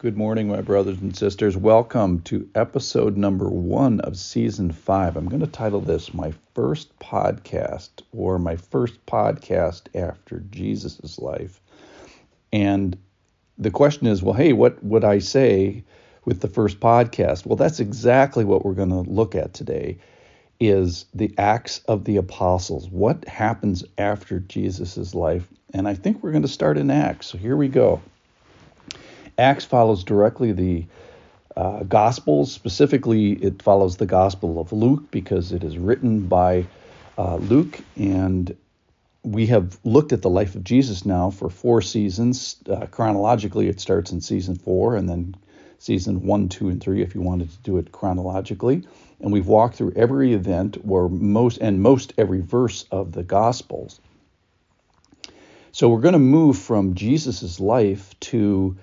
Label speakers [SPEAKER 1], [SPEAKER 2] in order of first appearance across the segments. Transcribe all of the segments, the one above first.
[SPEAKER 1] Good morning, my brothers and sisters. Welcome to episode number one of season five. I'm going to title this My First Podcast or My First Podcast After Jesus' Life. And the question is, well, hey, what would I say with the first podcast? Well, that's exactly what we're going to look at today is the acts of the apostles. What happens after Jesus' life? And I think we're going to start in Acts. So here we go. Acts follows directly the uh, Gospels. Specifically, it follows the Gospel of Luke because it is written by uh, Luke. And we have looked at the life of Jesus now for four seasons. Uh, chronologically, it starts in season four and then season one, two, and three if you wanted to do it chronologically. And we've walked through every event or most and most every verse of the Gospels. So we're going to move from Jesus' life to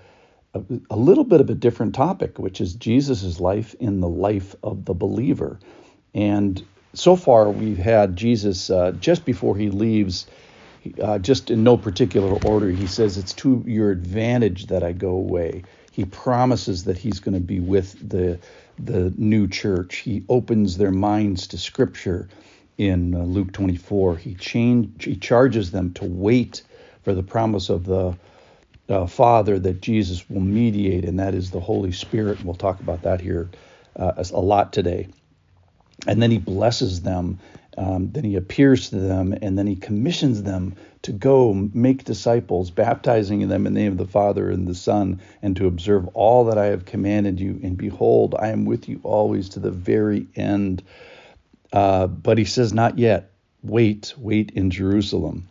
[SPEAKER 1] a, a little bit of a different topic, which is Jesus' life in the life of the believer. And so far, we've had Jesus uh, just before he leaves, uh, just in no particular order, he says, It's to your advantage that I go away. He promises that he's going to be with the, the new church. He opens their minds to Scripture in uh, Luke 24. He, change, he charges them to wait for the promise of the uh, Father that Jesus will mediate, and that is the Holy Spirit. We'll talk about that here uh, a lot today. And then he blesses them, um, then he appears to them, and then he commissions them to go make disciples, baptizing them in the name of the Father and the Son, and to observe all that I have commanded you. And behold, I am with you always to the very end. Uh, but he says, Not yet. Wait, wait in Jerusalem.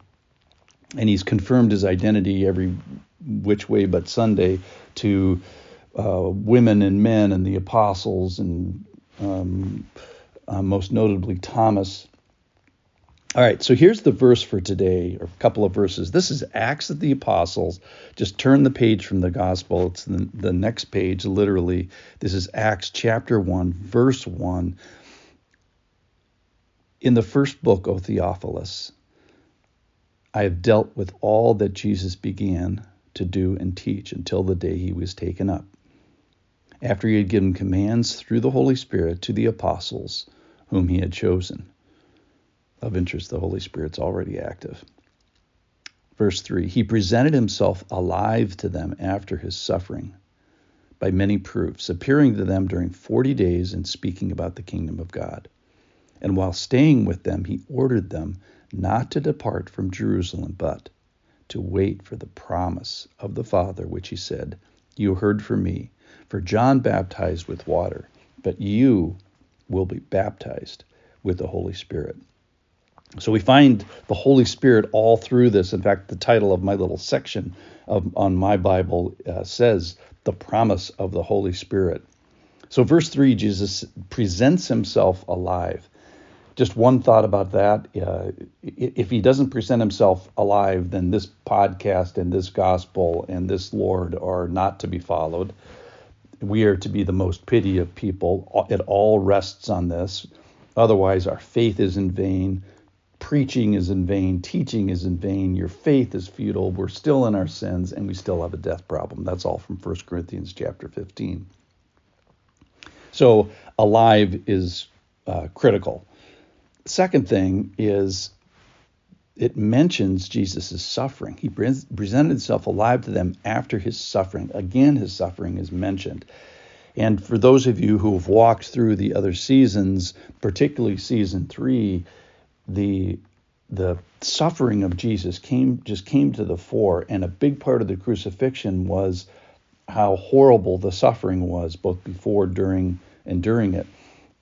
[SPEAKER 1] And he's confirmed his identity every which way but Sunday to uh, women and men and the apostles and um, uh, most notably Thomas. All right, so here's the verse for today, or a couple of verses. This is Acts of the Apostles. Just turn the page from the Gospel. It's the, the next page, literally. This is Acts chapter 1, verse 1. In the first book, O Theophilus, I have dealt with all that Jesus began to do and teach until the day he was taken up. After he had given commands through the Holy Spirit to the apostles whom he had chosen. Of interest, the Holy Spirit's already active. Verse 3 He presented himself alive to them after his suffering by many proofs, appearing to them during 40 days and speaking about the kingdom of God. And while staying with them, he ordered them not to depart from Jerusalem, but to wait for the promise of the Father, which he said, You heard from me. For John baptized with water, but you will be baptized with the Holy Spirit. So we find the Holy Spirit all through this. In fact, the title of my little section of, on my Bible uh, says, The Promise of the Holy Spirit. So, verse 3, Jesus presents himself alive just one thought about that. Uh, if he doesn't present himself alive, then this podcast and this gospel and this Lord are not to be followed. We are to be the most pity of people. It all rests on this. Otherwise, our faith is in vain. Preaching is in vain. Teaching is in vain. Your faith is futile. We're still in our sins and we still have a death problem. That's all from 1 Corinthians chapter 15. So, alive is uh, critical second thing is it mentions Jesus' suffering. He presented himself alive to them after his suffering. Again, his suffering is mentioned. And for those of you who have walked through the other seasons, particularly season three, the the suffering of Jesus came just came to the fore, and a big part of the crucifixion was how horrible the suffering was, both before, during, and during it.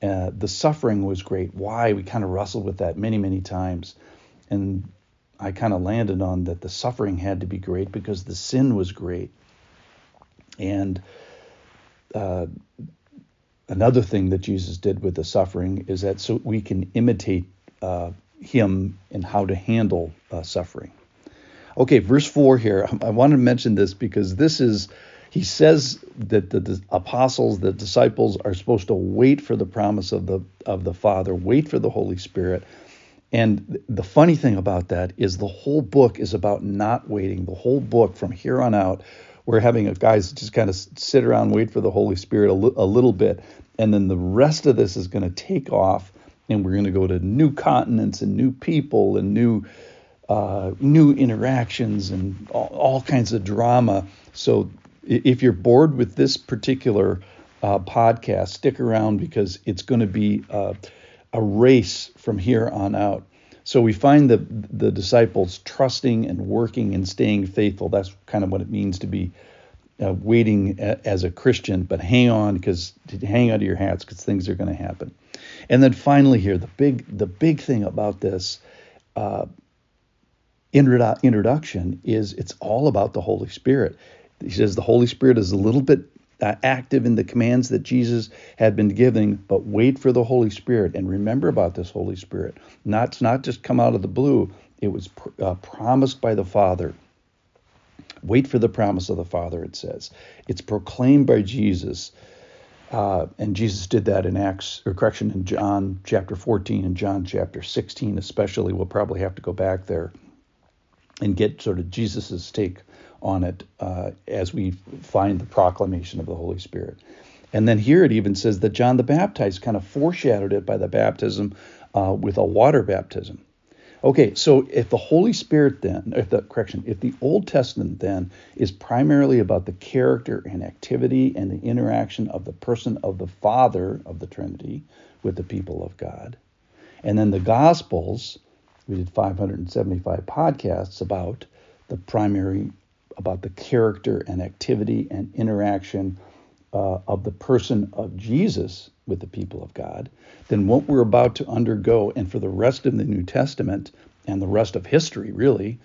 [SPEAKER 1] Uh, the suffering was great. Why? We kind of wrestled with that many, many times. And I kind of landed on that the suffering had to be great because the sin was great. And uh, another thing that Jesus did with the suffering is that so we can imitate uh, him in how to handle uh, suffering. Okay, verse 4 here. I want to mention this because this is he says that the apostles, the disciples, are supposed to wait for the promise of the of the Father, wait for the Holy Spirit. And the funny thing about that is the whole book is about not waiting. The whole book from here on out, we're having a guys just kind of sit around wait for the Holy Spirit a, li- a little bit, and then the rest of this is going to take off, and we're going to go to new continents and new people and new uh, new interactions and all, all, kinds of drama. So if you're bored with this particular uh, podcast, stick around because it's going to be uh, a race from here on out. So we find the the disciples trusting and working and staying faithful. That's kind of what it means to be uh, waiting a, as a Christian. But hang on, because hang on to your hats, because things are going to happen. And then finally, here the big the big thing about this uh, introdu- introduction is it's all about the Holy Spirit. He says the Holy Spirit is a little bit uh, active in the commands that Jesus had been giving, but wait for the Holy Spirit and remember about this Holy Spirit. Not not just come out of the blue. It was pr- uh, promised by the Father. Wait for the promise of the Father. It says it's proclaimed by Jesus. Uh, and Jesus did that in Acts, or correction, in John chapter 14 and John chapter 16, especially. We'll probably have to go back there and get sort of Jesus's take on it uh, as we find the proclamation of the Holy Spirit. And then here it even says that John the Baptist kind of foreshadowed it by the baptism uh, with a water baptism. Okay, so if the Holy Spirit then, if the correction, if the Old Testament then is primarily about the character and activity and the interaction of the person of the Father of the Trinity with the people of God, and then the Gospels, we did 575 podcasts about the primary about the character and activity and interaction uh, of the person of Jesus with the people of God, then what we're about to undergo, and for the rest of the New Testament and the rest of history, really,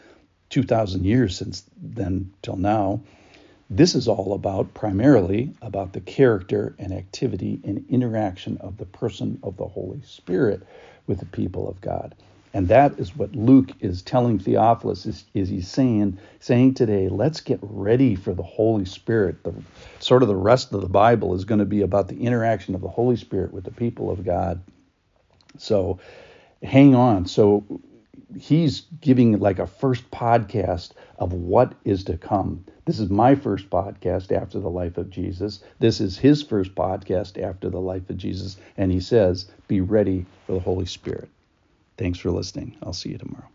[SPEAKER 1] 2,000 years since then till now, this is all about primarily about the character and activity and interaction of the person of the Holy Spirit with the people of God. And that is what Luke is telling Theophilus is, is he's saying saying today, let's get ready for the Holy Spirit. The sort of the rest of the Bible is going to be about the interaction of the Holy Spirit with the people of God. So hang on. So he's giving like a first podcast of what is to come. This is my first podcast after the life of Jesus. This is his first podcast after the life of Jesus. And he says, be ready for the Holy Spirit. Thanks for listening. I'll see you tomorrow.